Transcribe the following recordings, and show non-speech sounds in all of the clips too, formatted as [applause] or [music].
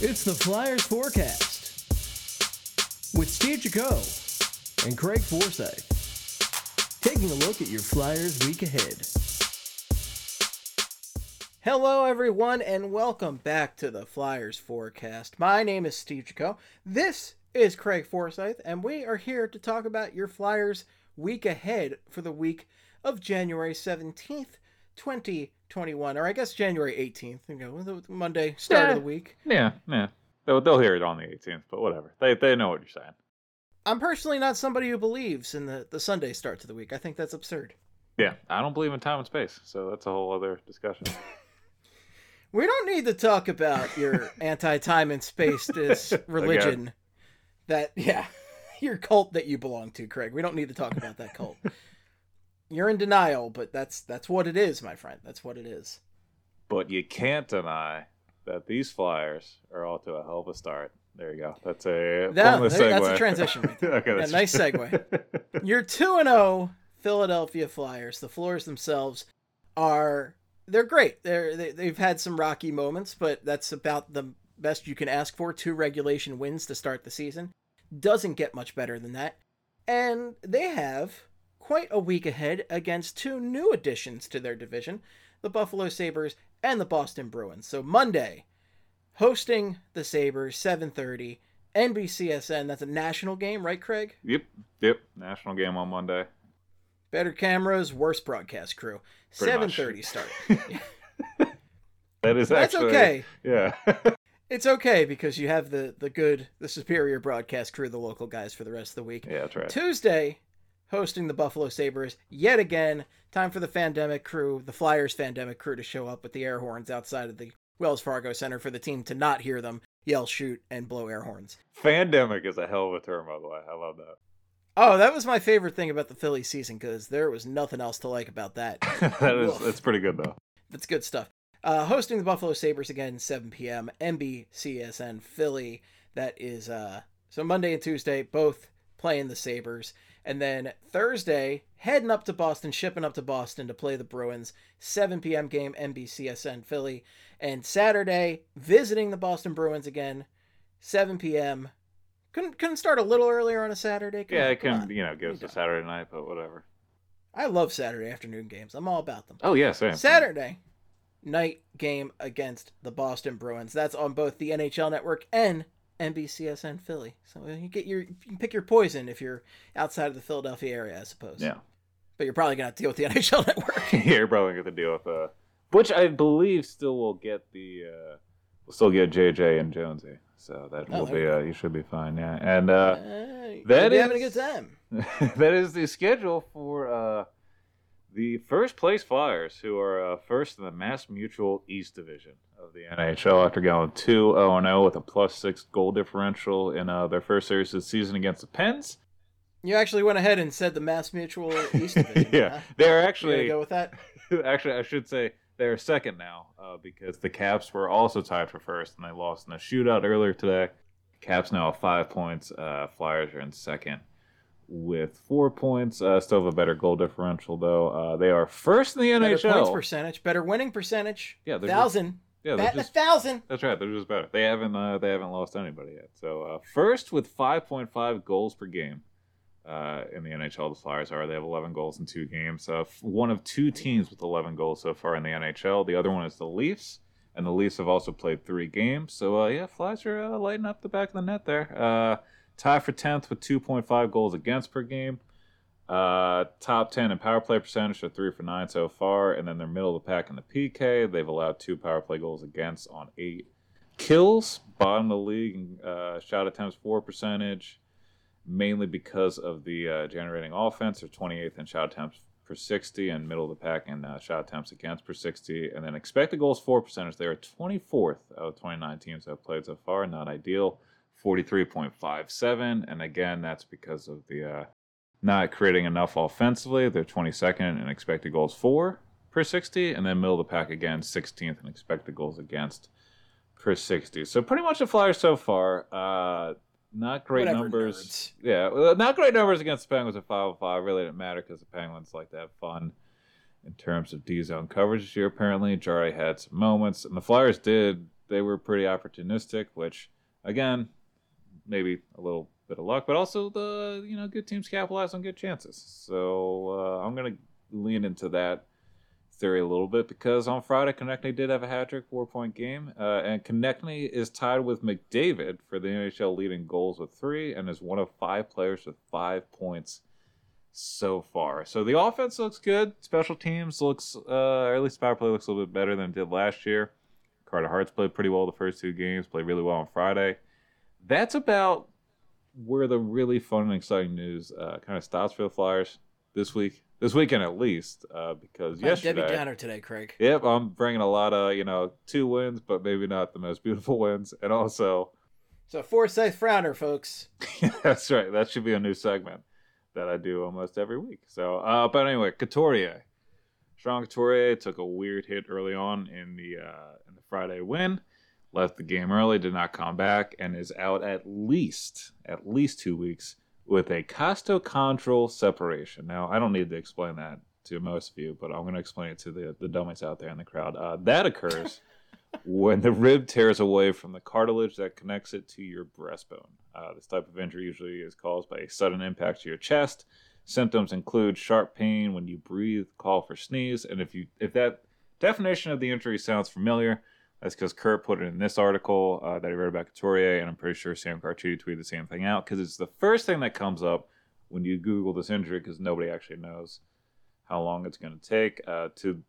It's the Flyers Forecast with Steve Jaco and Craig Forsyth. Taking a look at your Flyers week ahead. Hello, everyone, and welcome back to the Flyers Forecast. My name is Steve Jaco. This is Craig Forsyth, and we are here to talk about your Flyers week ahead for the week of January 17th, 2021, or I guess January 18th, you know, the Monday start Yeah. of the week. Yeah, yeah. They'll, they'll hear it on the 18th, but whatever. They they know what you're saying. I'm personally not somebody who believes in the, the Sunday start to the week. I think that's absurd. Yeah, I don't believe in time and space, so that's a whole other discussion. [laughs] We don't need to talk about your [laughs] anti-time and space this religion that yeah, [laughs] your cult that you belong to, Craig. We don't need to talk about that cult. You're in denial, but that's that's what it is, my friend. That's what it is. but you can't deny that these Flyers are off to a hell of a start. There you go. That's a pointless there- that's a transition [laughs] right okay, Yeah, that's nice segue. [laughs] Your 2 and 0 Philadelphia Flyers, the Floors themselves are they're great. They're they, they've had some rocky moments, but that's about the best you can ask for. Two regulation wins to start the season. Doesn't get much better than that. And they have quite a week ahead against two new additions to their division, the Buffalo Sabres and the Boston Bruins. So Monday, hosting the Sabres 7:30 NBCSN. That's a national game, right, Craig? Yep, yep. National game on Monday. Better cameras, worse broadcast crew. Pretty Seven much. start. [laughs] That is actually. That's actually okay. Yeah. [laughs] It's okay because you have the the good, the superior broadcast crew, the local guys for the rest of the week. yeah, that's right. Tuesday, hosting the Buffalo Sabres yet again. Time for the Fandemic crew, the Flyers Fandemic crew, to show up with the air horns outside of the Wells Fargo Center for the team to not hear them yell, shoot, and blow air horns. Fandemic is a hell of a term, by the way. I love that. Oh, that was my favorite thing about the Philly season because there was nothing else to like about that. [laughs] that is that's pretty good though. That's good stuff. Uh, hosting the Buffalo Sabres again, 7 p.m. NBCSN Philly. That is uh, so Monday and Tuesday, both playing the Sabres. And then Thursday, heading up to Boston, shipping up to Boston to play the Bruins. 7 p.m. game, NBCSN Philly. And Saturday, visiting the Boston Bruins again, 7 p.m. Couldn't, couldn't start a little earlier on a Saturday. Come Yeah, on, it can you know give us a. Saturday night, but whatever. I love Saturday afternoon games. I'm all about them. Oh yeah, same. Saturday night game against the Boston Bruins. That's on both the NHL Network and NBCSN Philly. So you get your you can pick your poison if you're outside of the Philadelphia area, I suppose. Yeah. But you're probably gonna have to deal with the [laughs] NHL Network. yeah, [laughs] you're probably gonna deal with uh which I believe still will get the uh will still get JJ and Jonesy. So that Oh, will be you uh you should be fine, yeah. And uh Uh, that having a good time. [laughs] that is the schedule for uh the first place Flyers, who are uh, first in the Mass Mutual East Division of the NHL after going 2 0 0 with a plus six goal differential in uh, their first series of the season against the Pens. You actually went ahead and said the Mass Mutual East [laughs] Division. yeah, huh? they're actually go with that. [laughs] Actually, I should say they're second now uh, because the Caps were also tied for first and they lost in a shootout earlier today. Caps now have five points. Uh, Flyers are in second with four points. Uh, still have a better goal differential though. Uh, they are first in the Better NHL. points percentage, better winning percentage. Yeah, thousand. yeah, they're just, a thousand. that's right. They're just better. They haven't uh, they haven't lost anybody yet. So uh, first with five point five goals per game. Uh, in the NHL, the Flyers are. They have 11 goals in two games. Uh, f- one of two teams with 11 goals so far in the NHL. The other one is the Leafs, and the Leafs have also played three games. So uh, yeah, Flyers are uh, lighting up the back of the net there. Uh, tie for 10th with 2.5 goals against per game. Uh, top 10 in power play percentage, are three for nine so far, and then they're middle of the pack in the PK. They've allowed two power play goals against on eight kills, bottom of the league in uh, shot attempts four percentage, mainly because of the uh, generating offense. They're 28th in shot attempts per 60, and middle of the pack in uh, shot attempts against per 60, and then expected goals four percentage. They are 24th out of 29 teams that have played so far. Not ideal. 43.57, and again, that's because of the uh, not creating enough offensively. They're 22nd in expected goals for per 60, and then middle of the pack again, 16th in expected goals against per 60. So pretty much the Flyers so far. Uh, not great Whatever, numbers. nerds. Yeah, well, not great numbers against the Penguins at 5 5. Really didn't matter because the Penguins like to have fun in terms of D zone coverage this year, apparently. Jarry had some moments, and the Flyers did they were pretty opportunistic, which again, maybe a little bit of luck, but also the you know good teams capitalize on good chances. So uh, I'm gonna lean into that theory a little bit because on Friday, Konecny did have a hat trick, four point game, uh, and Konecny is tied with McDavid for the NHL leading goals with three, and is one of five players with five points so far. So the offense looks good. Special teams looks, uh, or at least power play looks a little bit better than it did last year. Carter Hart's played pretty well the first two games, played really well on Friday. That's about where the really fun and exciting news uh, kind of stops for the Flyers this week, this weekend at least, uh, because yesterday. Debbie Downer today, Craig. Yep, I'm bringing a lot of you know two wins, but maybe not the most beautiful [laughs] wins, and also So Forsyth Frowner, folks. [laughs] that's right. That should be a new segment that I do almost every week. So, uh, but anyway, Couturier, Sean Couturier took a weird hit early on in the uh, in the Friday win, left the game early, did not come back, and is out at least at least two weeks with a costochondral separation. Now, I don't need to explain that to most of you, but I'm going to explain it to the the dummies out there in the crowd. Uh, that occurs [laughs] when the rib tears away from the cartilage that connects it to your breastbone. Uh, this type of injury usually is caused by a sudden impact to your chest. Symptoms include sharp pain when you breathe, call for sneeze, and if you if that definition of the injury sounds familiar, that's because Kurt put it in this article uh, that he wrote about Couturier, and I'm pretty sure Sam Carchidi tweeted the same thing out because it's the first thing that comes up when you Google this injury because nobody actually knows how long it's going to take. Uh, to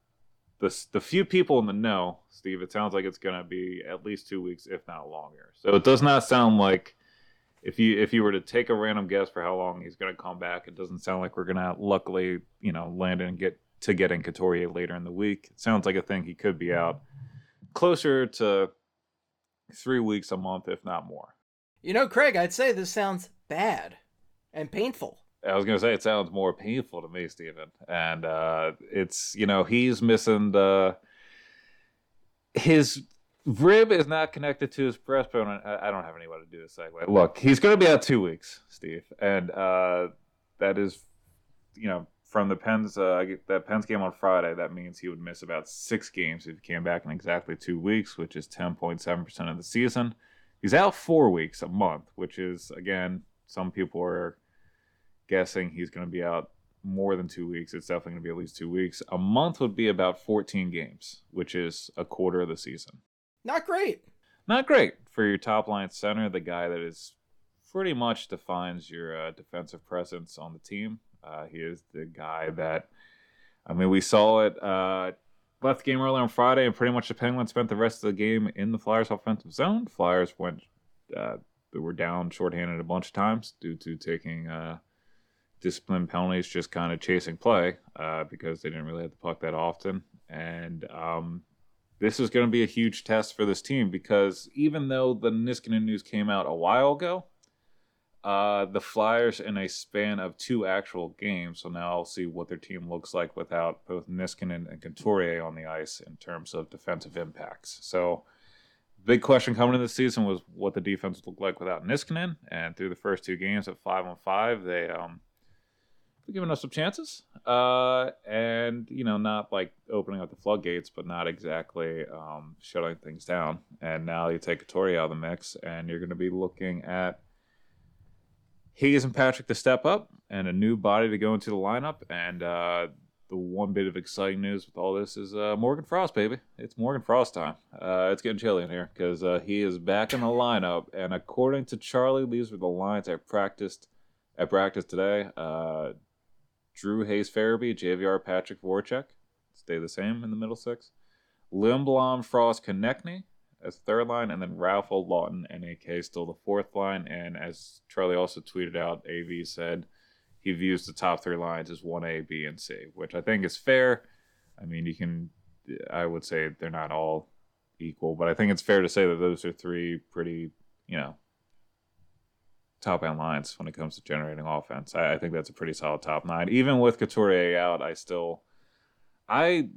the the few people in the know, Steve, it sounds like it's going to be at least two weeks, if not longer. So it does not sound like if you if you were to take a random guess for how long he's going to come back, it doesn't sound like we're going to luckily you know land and get to getting Couturier later in the week. It sounds like a thing he could be out closer to three weeks a month, if not more. You know, Craig, I'd say this sounds bad and painful. I was gonna say it sounds more painful to me, Stephen. And uh, it's you know he's missing the his rib is not connected to his breastbone. I, I don't have any way to do this segue. Look, he's gonna be out two weeks, Steve, and uh, that is you know from the Pens uh, that Pens game on Friday. That means he would miss about six games if he came back in exactly two weeks, which is ten point seven percent of the season. He's out four weeks, a month, which is again some people are guessing he's going to be out more than two weeks. It's definitely going to be at least two weeks. A month would be about 14 games, which is a quarter of the season. Not great. Not great for your top line center, the guy that is pretty much defines your uh, defensive presence on the team. Uh, he is the guy that, I mean, we saw it. Uh, left the game early on Friday, and pretty much the Penguins spent the rest of the game in the Flyers' offensive zone. Flyers went, uh, they were down shorthanded a bunch of times due to taking uh, discipline penalties, just kind of chasing play uh, because they didn't really have the puck that often. And um, this is going to be a huge test for this team because even though the Niskanen news came out a while ago, uh, the Flyers in a span of two actual games. So now I'll see what their team looks like without both Niskanen and Couturier on the ice in terms of defensive impacts. So big question coming into the season was what the defense would look like without Niskanen. And through the first two games at five on five, they um, giving us some chances. Uh, and you know, not like opening up the floodgates, but not exactly um, shutting things down. And now you take Couturier out of the mix, and you're going to be looking at Hayes and Patrick to step up and a new body to go into the lineup. And uh, the one bit of exciting news with all this is uh, Morgan Frost, baby. It's Morgan Frost time. Uh, it's getting chilly in here because uh, he is back in the lineup. And according to Charlie, these were the lines I practiced at practice today. Uh, Giroux Hayes Farabee, JVR Patrick Voracek stay the same in the middle six. Lindblom, Frost, Konecny as third line, and then Ralph Old Laughton, NAK still the fourth line. And as Charlie also tweeted out, AV said he views the top three lines as 1A, B, and C, which I think is fair. I mean, you can, I would say they're not all equal, but I think it's fair to say that those are three pretty, you know, top end lines when it comes to generating offense. I, I think that's a pretty solid top nine. Even with Couturier out, I still, I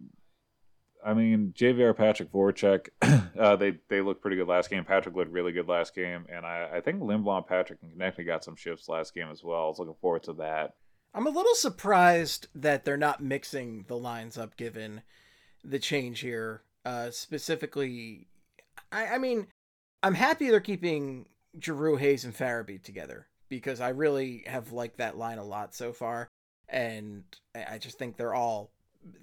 I mean, JVR Patrick Voracek, [clears throat] uh, they they looked pretty good last game. Patrick looked really good last game, and I, I think Lindblom, Patrick, and Konecny got some shifts last game as well. I was looking forward to that. I'm a little surprised that they're not mixing the lines up given the change here. Uh, specifically, I, I mean, I'm happy they're keeping Giroux, Hayes, and Farabee together because I really have liked that line a lot so far, and I just think they're all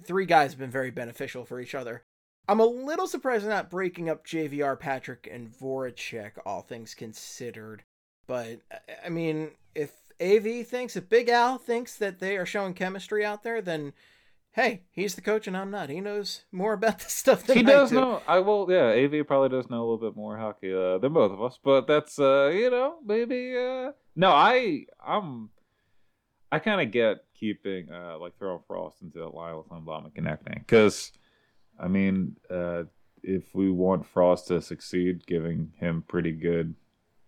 three guys have been very beneficial for each other. I'm a little surprised they're not breaking up JVR, Patrick, and Voracek, all things considered. But I mean, if AV thinks, if Big Al thinks that they are showing chemistry out there, then hey, he's the coach and I'm not. He knows more about this stuff than he I does do. know. I will. Yeah, AV probably does know a little bit more hockey uh, than both of us. But that's uh, you know maybe. Uh... No, I I'm. I kind of get keeping uh, like throwing Frost into that line with Lindblom and Konecny because, I mean, uh, if we want Frost to succeed, giving him pretty good,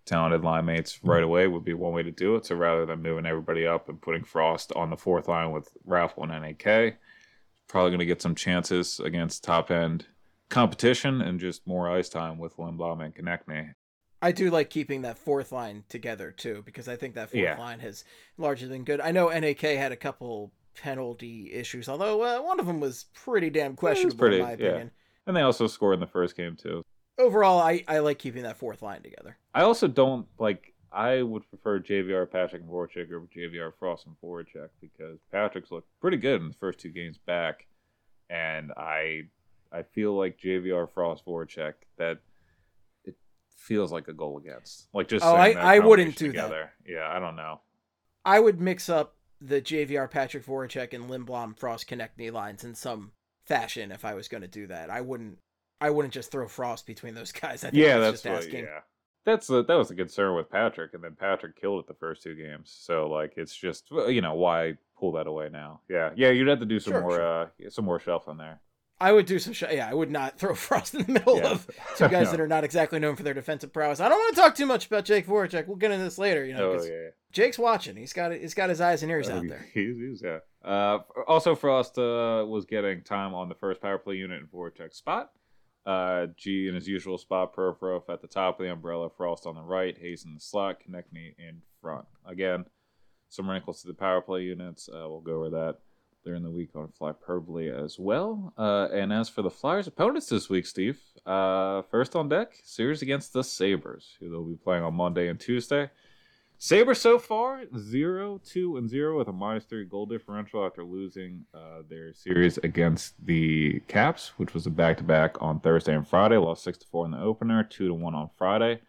talented line mates right away would be one way to do it. So rather than moving everybody up and putting Frost on the fourth line with Raffl and NAK, probably going to get some chances against top end competition and just more ice time with Lindblom and Konecny. I do like keeping that fourth line together too because I think that fourth Yeah. line has largely been good. I know NAK had a couple penalty issues, although uh, one of them was pretty damn questionable pretty- in my yeah. opinion. And they also scored in the first game too. Overall, I, I like keeping that fourth line together. I also don't like. I would prefer JVR Patrick and Voracek over JVR Frost and Voracek because Patrick's looked pretty good in the first two games back, and I I feel like JVR Frost Voracek that feels like a goal against. Like just Oh, I- I wouldn't do that. together. Yeah, I don't know. I would mix up the JVR Patrick Voracek and Lindblom Frost Konecny lines in some fashion if I was going to do that. I wouldn't I wouldn't just throw Frost between those [laughs] guys. I think yeah, that's, just what. asking. Yeah, that's the, that was the concern with Patrick, and then Patrick killed it the first two games. So like, it's just you know why pull that away now? Yeah, yeah, you'd have to do some Sure, more sure. uh some more shuffling there. I would do some sh- yeah, I would not [laughs] throw Frost in the middle Yeah. of two guys [laughs] No. that are not exactly known for their defensive prowess. I don't want to talk too much about Jake Voracek. We'll get into this later, you know. Oh yeah. Jake's watching. He's got he's got his eyes and ears Oh, out there. He's, he's yeah. Uh, also, Frost uh, was getting time on the first power play unit in Voracek's spot. Uh, G in his usual spot, Provorov at the top of the umbrella, Frost on the right, Hayes in the slot, Konecny in front. Again, some wrinkles to the power play units. Uh, we'll go over that during the week on Fly Probably as well. Uh, and as for the Flyers' opponents this week, Steve, uh, first on deck, series against the Sabres, who they'll be playing on Monday and Tuesday. Sabres so far, 0 2 and 0 with a minus 3 goal differential after losing uh, their series against the Caps, which was a back to back on Thursday and Friday. Lost 6 to 4 in the opener, 2 to 1 on Friday.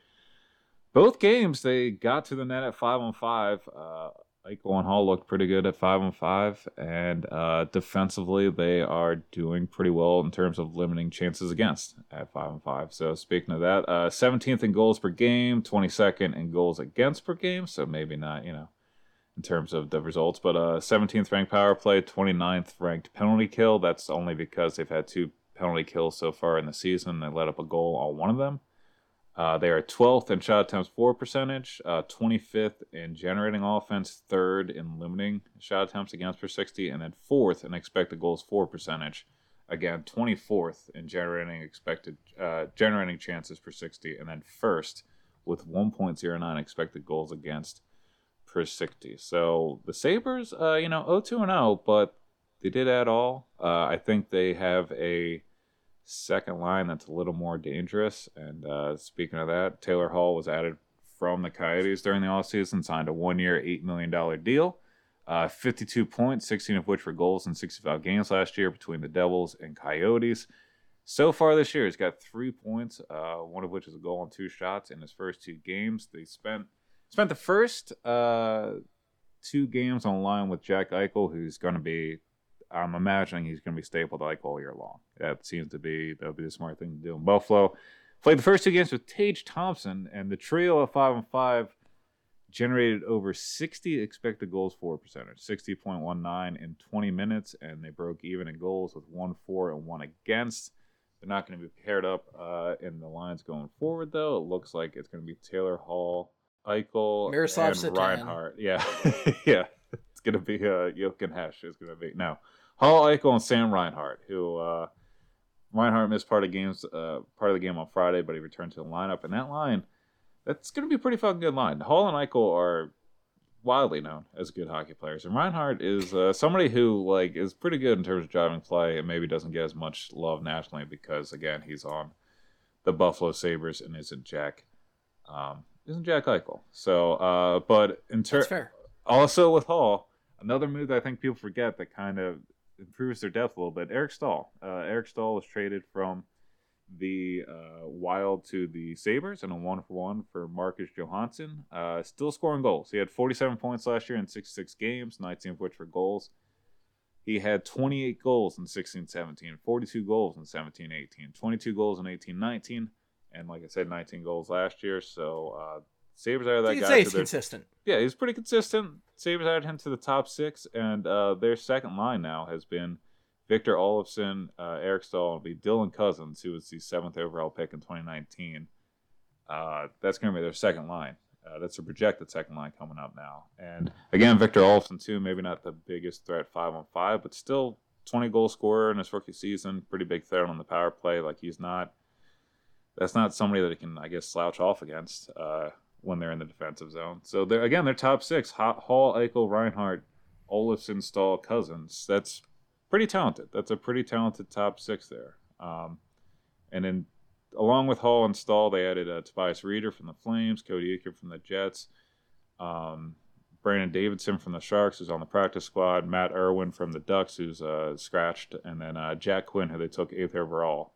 Both games, they got to the net at 5 on 5. Uh, Eichel and Hall looked pretty good at 5 on 5. And uh, defensively, they are doing pretty well in terms of limiting chances against at 5 on 5. So, speaking of that, uh, 17th in goals per game, 22nd in goals against per game. So, maybe not, you know, in terms of the results, but uh, 17th ranked power play, 29th ranked penalty kill. That's only because they've had two penalty kills so far in the season. They let up a goal on one of them. Uh, they are 12th in shot attempts for percentage, uh, 25th in generating offense, third in limiting shot attempts against per 60, and then fourth in expected goals for percentage. Again, 24th in generating expected uh, generating chances per 60, and then first with 1.09 expected goals against per 60. So the Sabres, uh, you know, 0-2 and 0, but they did add all. Uh, I think they have a second line that's a little more dangerous. And uh, speaking of that, Taylor Hall was added from the Coyotes during the offseason, signed a one year, $8 million deal. Uh, 52 points, 16 of which were goals in 65 games last year between the Devils and Coyotes. So far this year, he's got three points, uh, one of which is a goal and two shots in his first two games. They spent spent the first uh, two games on line with Jack Eichel, who's going to be I'm imagining he's going to be stapled like all year long. That seems to be that would be the smart thing to do in Buffalo. Played the first two games with Tage Thompson, and the trio of five and five generated over 60 expected goals for percentage, 60.19 in 20 minutes, and they broke even in goals with one for and one against. They're not going to be paired up uh, in the lines going forward, though. It looks like it's going to be Taylor Hall, Eichel, Miroslav and Reinhart. Yeah, [laughs] yeah. It's going to be uh, Jochen Hesch. is going to be no Hall, Eichel, and Sam Reinhart, who uh, Reinhart missed part of games, uh, part of the game on Friday, but he returned to the lineup. And that line, that's going to be a pretty fucking good line. Hall and Eichel are widely known as good hockey players, and Reinhart is uh, somebody who like is pretty good in terms of driving play, and maybe doesn't get as much love nationally because again he's on the Buffalo Sabres and isn't Jack um, isn't Jack Eichel. So, uh, but in terms also with Hall, another move that I think people forget that kind of improves their depth a little bit. Eric Staal. Uh, Eric Staal was traded from the uh, Wild to the Sabres and a one for one for Marcus Johansson. Uh, still scoring goals. He had 47 points last year in 66 games, 19 of which were goals. He had 28 goals in 16 17, 42 goals in 17 18, 22 goals in 18 19, and like I said, 19 goals last year. So, uh, Sabres are that You guy. say he's their- consistent. yeah, he's pretty consistent. Sabres added him to the top six, and uh, their second line now has been Victor Olofsson, uh, Eric Staal, and be Dylan Cozens, who was the seventh overall pick in 2019. Uh, that's going to be their second line. Uh, that's a projected second line coming up now. And again, Victor Olofsson, too, maybe not the biggest threat five on five, but still 20 goal scorer in his rookie season. Pretty big threat on the power play. Like, he's not, that's not somebody that he can, I guess, slouch off against. Uh, when they're in the defensive zone. So they're again they're top six: Hall, Eichel, Reinhart, Olofsson, Staal, Cozens. That's pretty talented. That's a pretty talented top six there. Um, and then along with Hall and Staal, they added uh, Tobias Rieder from the Flames, Cody Eakin from the Jets, um, Brandon Davidson from the Sharks, who's on the practice squad, Matt Irwin from the Ducks, who's uh, scratched, and then uh, Jack Quinn, who they took eighth overall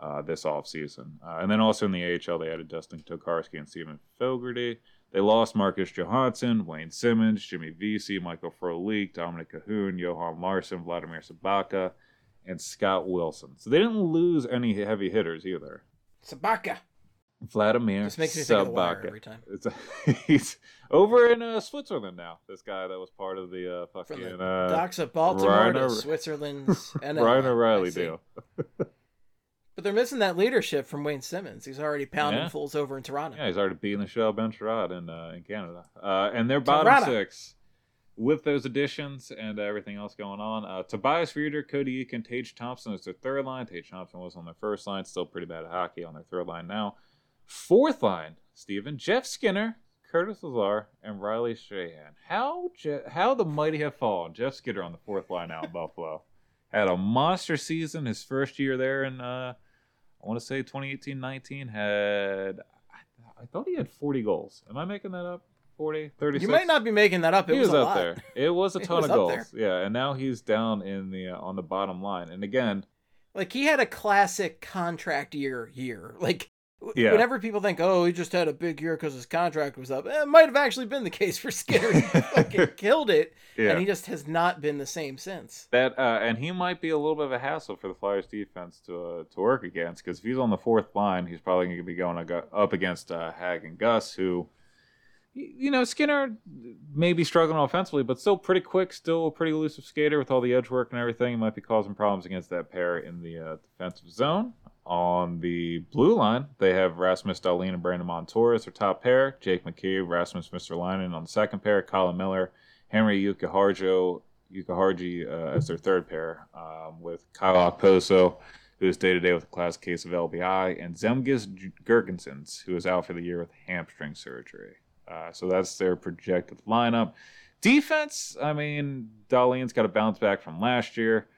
uh, this offseason. Uh, and then also in the AHL, they added Dustin Tokarski and Stephen Fogarty. They lost Marcus Johansson, Wayne Simmonds, Jimmy Vesey, Michael Frolik, Dominic Kahun, Johan Larsson, Vladimir Sobotka, and Scott Wilson. So they didn't lose any heavy hitters either. Sobotka. Vladimir Just makes me think of the wire Sobotka. every time. It's a, [laughs] he's over in uh, Switzerland now. This guy that was part of the uh, From fucking the uh, Docks of Baltimore Ryan to Switzerland's [laughs] Ryan O'Reilly deal. [laughs] But they're missing that leadership from Wayne Simmonds. He's already pounding Yeah. fools over in Toronto. Yeah, he's already beating the shit out of Ben Sherrod in uh, in Canada. Uh, and their bottom Toronto. six, with those additions and everything else going on, uh, Tobias Rieder, Cody Eakin, Tage Thompson is their third line. Tage Thompson was on their first line, still pretty bad at hockey on their third line now. Fourth line, Steven, Jeff Skinner, Curtis Lazar, and Riley Sheahan. How Je- how the mighty have fallen. Jeff Skinner on the fourth line out in Buffalo. Had a monster season his first year there in uh, I want to say 2018-19 had I, I thought he had 40 goals. Am I making that up? 40, 36. You might not be making that up. It he was, was, a up lot. there. It was a [laughs] ton was of goals. there. Yeah, and now he's down in the uh, on the bottom line. And again, Like he had a classic contract year here. Like Yeah. whenever people think, oh, he just had a big year because his contract was up, it might have actually been the [laughs] case for Skinner. He [laughs] fucking killed it, yeah, and he just has not been the same since. that uh, and he might be a little bit of a hassle for the Flyers defense to uh, to work against because if he's on the fourth line, he's probably going to be going up against uh, Hag and Gus, who. You know, Skinner may be struggling offensively, but still pretty quick, still a pretty elusive skater with all the edge work and everything. He might be causing problems against that pair in the uh, defensive zone. On the blue line, they have Rasmus Dahlin and Brandon Montour as their top pair. Jake McCabe, Rasmus Ristolainen on the second pair. Colin Miller, Henri Jokiharju, Jokiharju uh, as their third pair, um, with Kyle Okposo, who is day to day with a class case of LBI, and Zemgus Girgensons, who is out for the year with hamstring surgery. Uh, so that's their projected lineup. Defense, I mean, Dahlin's got to bounce back from last year.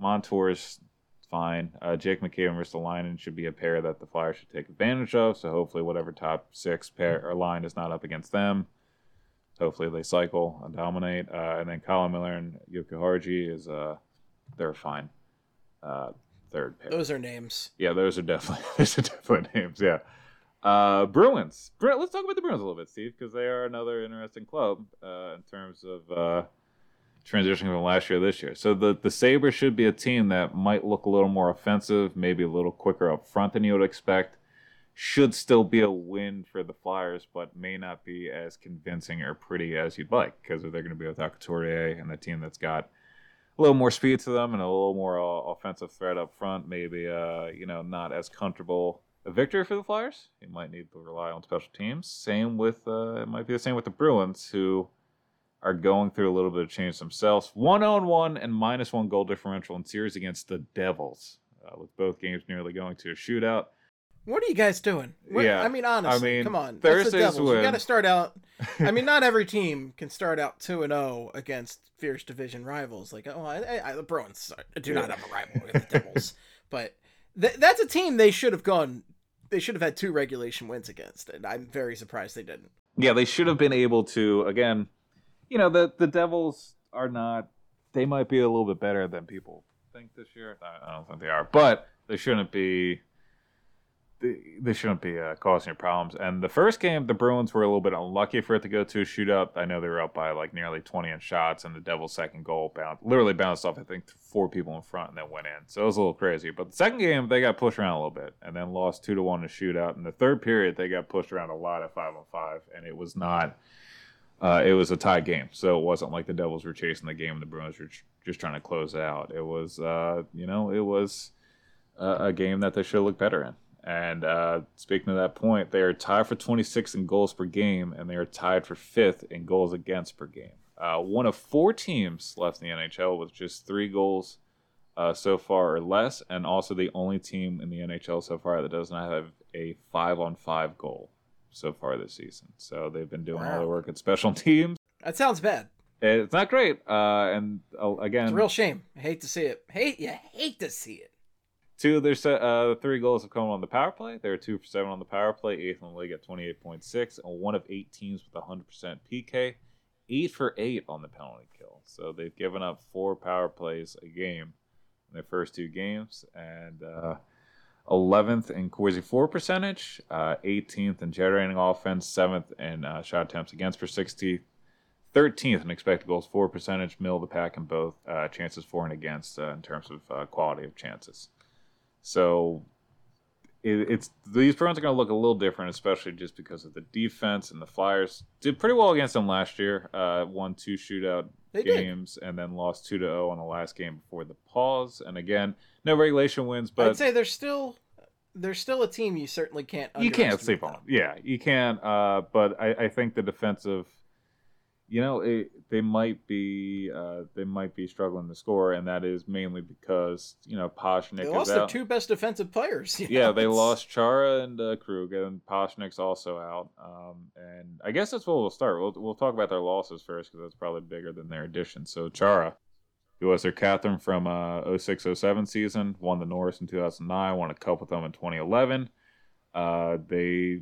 Montour's fine. Uh, Jake McCabe and Ristolainen should be a pair that the Flyers should take advantage of. So hopefully, whatever top six pair or line is not up against them. Hopefully, they cycle and dominate. Uh, and then Colin Miller and Jokiharju is uh, they're fine. Uh, third pair. Those are names. Yeah, those are definitely [laughs] those are definitely names. Yeah. Uh, Bruins. Bru- Let's talk about the Bruins a little bit, Steve, because they are another interesting club uh, in terms of uh, transitioning from last year to this year. So the the Sabres should be a team that might look a little more offensive, maybe a little quicker up front than you would expect. Should still be a win for the Flyers, but may not be as convincing or pretty as you'd like because they're going to be without Couturier and the team that's got a little more speed to them and a little more uh, offensive threat up front. Maybe uh, you know not as comfortable a victory for the Flyers. You might need to rely on special teams. Same with uh, it might be the same with the Bruins who are going through a little bit of change themselves. One on one and minus one goal differential in series against the Devils, uh, with both games nearly going to a shootout. What are you guys doing? What- Yeah, I mean, honestly, mean, come on. Thursday's That's the Devils. You got to start out. I mean, not every [laughs] team can start out two and zero against fierce division rivals. Like, oh, I, I, the Bruins do not have a rival with the Devils, [laughs] but th- that's a team they should have gone they should have had two regulation wins against, and I'm very surprised they didn't. Yeah, they should have been able to. Again, you know the the Devils are not. They might be a little bit better than people think this year. I, don't think they are, but they shouldn't be. They, they shouldn't be uh, causing you problems. And the first game, the Bruins were a little bit unlucky for it to go to a shootout. I know they were up by like nearly 20 in shots, and the Devils' second goal bounced, literally bounced off, I think, four people in front and then went in. So it was a little crazy. But the second game, they got pushed around a little bit and then lost 2 to 1 in a shootout. In the third period, they got pushed around a lot at 5 on 5, and it was not. Uh, it was a tie game, so it wasn't like the Devils were chasing the game and the Bruins were just trying to close it out. It was, uh, you know, it was a, a game that they should look better in. And uh, speaking of that point, they are tied for 26 in goals per game, and they are tied for fifth in goals against per game. Uh, one of four teams left in the NHL with just three goals uh, so far or less, and also the only team in the NHL so far that does not have a five on five goal so far this season. So they've been doing all Wow. their work at special [laughs] teams. That sounds bad. It's not great. Uh, and uh, again, It's a real shame. I hate to see it. Hate you hate to see it. Two of their se- uh, three goals have come on the power play. They were two for seven on the power play, eighth in the league at 28.6, and one of eight teams with 100% PK, eight for eight on the penalty kill. So they've given up four power plays a game in their first two games, and uh, 11th in Corsi four percentage, uh, 18th in generating offense, 7th in uh, shot attempts against per 60, 13th in expected goals 4 percentage, middle of the pack in both uh, chances for and against uh, in terms of uh, quality of chances. So it, it's these Bruins are going to look a little different, especially just because of the defense and the Flyers did pretty well against them last year. Uh, won two shootout They did. games and then lost two to zero on the last game before the pause. And again, no regulation wins, but I'd say they're still they're still a team you certainly can't. you can't sleep on them. Yeah, you can't. Uh, but I, I think the defensive, you know, it, they might be uh, they might be struggling to score, and that is mainly because you know Pastrnak They lost their two best defensive players. [laughs] yeah, know, they it's- lost Chara and uh, Krug, and Pastrnak's also out. Um, and I guess that's where we'll start. We'll we'll talk about their losses first because that's probably bigger than their additions. So Chara, who was their captain from uh 06-07 season, won the Norris in 2009, won a cup with them in 2011. Uh, they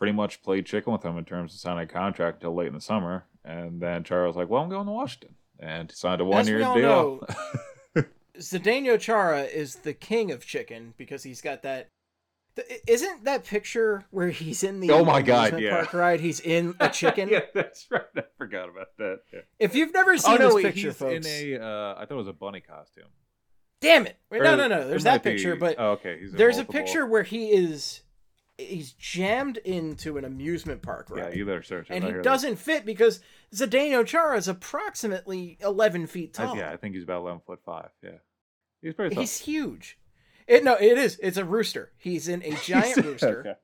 pretty much played chicken with him in terms of signing a contract until late in the summer, and then Chara was like, "Well, I'm going to Washington," and he signed a one-year deal. know, [laughs] Zdeno Chara is the king of chicken because he's got that. th- Isn't that picture where he's in the Oh my God, yeah. park ride? He's in [laughs] a chicken. yeah, that's right. I forgot about that. Yeah. If you've never seen Oh no, this wait, picture, he's folks, in a. Uh, I thought it was a bunny costume. damn it! Wait, no, no, no. There's that picture, be- but oh, okay, there's multiple. a picture where he is he's jammed into an amusement park right? Yeah, you better search it. and I he doesn't fit because Zdeno Chara is approximately 11 feet that. I- tall. yeah, I think he's about eleven foot five. Yeah, he's pretty. tall. He's huge. It no, it is. It's a rooster. He's in a [laughs] giant rooster. Okay.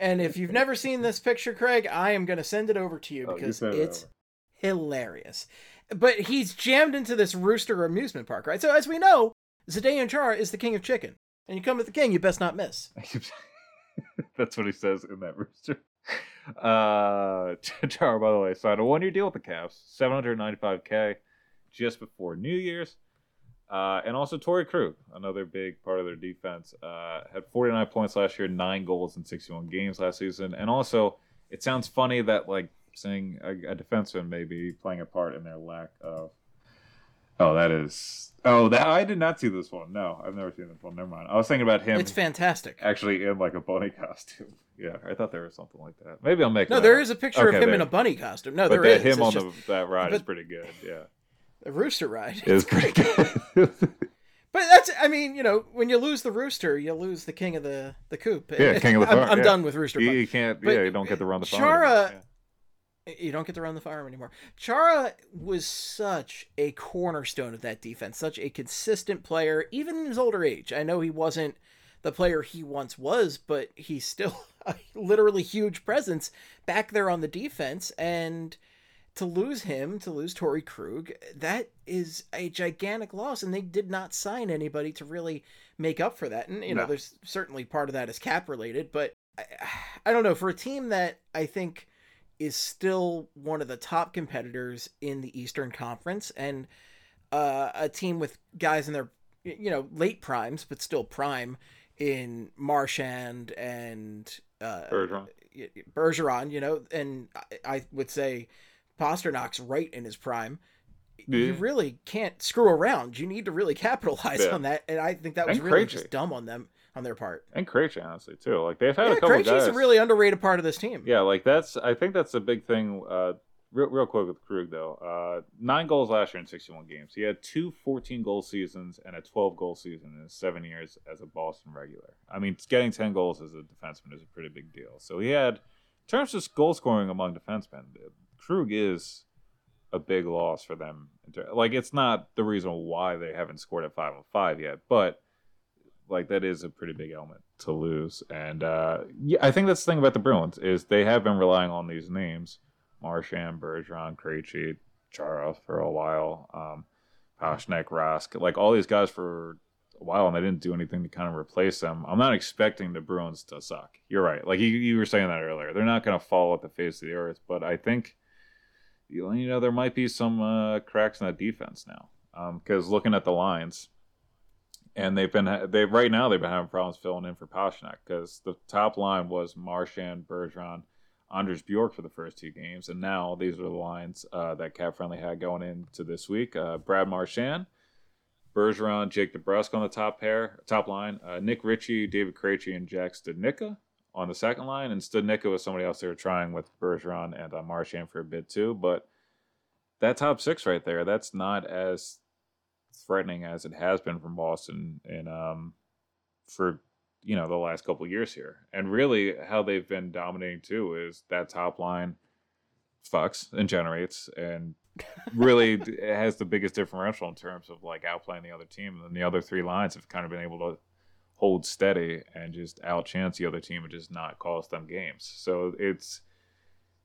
And if you've never seen this picture, Craig, I am going to send it over to you Oh, you because it it's hilarious. But he's jammed into this rooster amusement park, right? So as we know, Zdeno Chara is the king of chicken. And you come with the king, you best not miss. [laughs] That's what he says in that [laughs] rooster. Uh, [laughs] Chara, by the way, signed a one-year deal with the Caps, 795k, just before New Year's. Uh, and also Torrey Krug, another big part of their defense, uh, had 49 points last year, nine goals in 61 games last season. And also, it sounds funny that like saying a, a defenseman may be playing a part in their lack of. Oh, that is. Oh, that I did not see this one. No, I've never seen this one. Never mind. I was thinking about him It's fantastic. actually in like a bunny [laughs] costume. Yeah, I thought there was something like that. Maybe I'll make. No, there up. is a picture Okay, of him in a bunny costume. No, there is. But there is. him It's on just the, that ride is pretty good. Yeah, the rooster ride. is pretty [laughs] good. [laughs] But that's, I mean, you know, when you lose the rooster, you lose the king of the the coop. Yeah, king of the I'm, farm, I'm yeah. done with rooster. you, you can't. But yeah, you don't get to run the farm. Chara-. You don't get to run the farm anymore. Chara was such a cornerstone of that defense, such a consistent player, even in his older age. I know he wasn't the player he once was, but he's still [laughs] a literally huge presence back there on the defense. And to lose him, to lose Torrey Krug, that is a gigantic loss. And they did not sign anybody to really make up for that. And, you know, there's certainly part of that is cap related, but I, I don't know. For a team that I think is still one of the top competitors in the Eastern Conference and uh, a team with guys in their you know late primes but still prime in Marchand and uh, Bergeron. Bergeron, you know, and I, I would say Pastrnak's right in his prime. You really can't screw around. You need to really capitalize Yeah. on that, and I think that was And really Krejci. just dumb on them on their part. And Krejci, honestly, too. Like they've had Yeah, a couple Krejci's guys. a really underrated part of this team. Yeah, like that's. I think that's a big thing. Uh, real, real quick with Krug though. Uh, nine goals last year in 61 games. He had two 14 goal seasons and a 12 goal season in seven years as a Boston regular. I mean, getting 10 goals as a defenseman is a pretty big deal. So he had, in terms of goal scoring among defensemen, Krug is a big loss for them. Like it's not the reason why they haven't scored at five on five yet, but like that is a pretty big element to lose. And uh, yeah, I think that's the thing about the Bruins is they have been relying on these names: Marchand, Bergeron, Krejci, Chara for a while, um, Pastrnak, Rask, like all these guys for a while, and they didn't do anything to kind of replace them. I'm not expecting the Bruins to suck. You're right. Like you, you were saying that earlier, they're not going to fall at the face of the earth, but I think you know there might be some uh, cracks in that defense now because looking at the lines and they've been they right now they've been having problems filling in for Pastrnak because the top line was Marchand, Bergeron, Anders Bjork for the first two games, and now these are the lines uh, that Cap Friendly had going into this week: uh, Brad Marchand, Bergeron, Jake DeBrusk on the top pair, top line, uh, Nick Ritchie, David Krejci, and Jack Studnicka on the second line, and Studnicka was somebody else they were trying with Bergeron and uh, Marchand for a bit too, but that top six right there, that's not as threatening as it has been from Boston and um for you know the last couple of years here. And really how they've been dominating too is that top line fucks and generates and really [laughs] it has the biggest differential in terms of like outplaying the other team and then the other three lines have kind of been able to hold steady and just outchance the other team and just not cost them games. So it's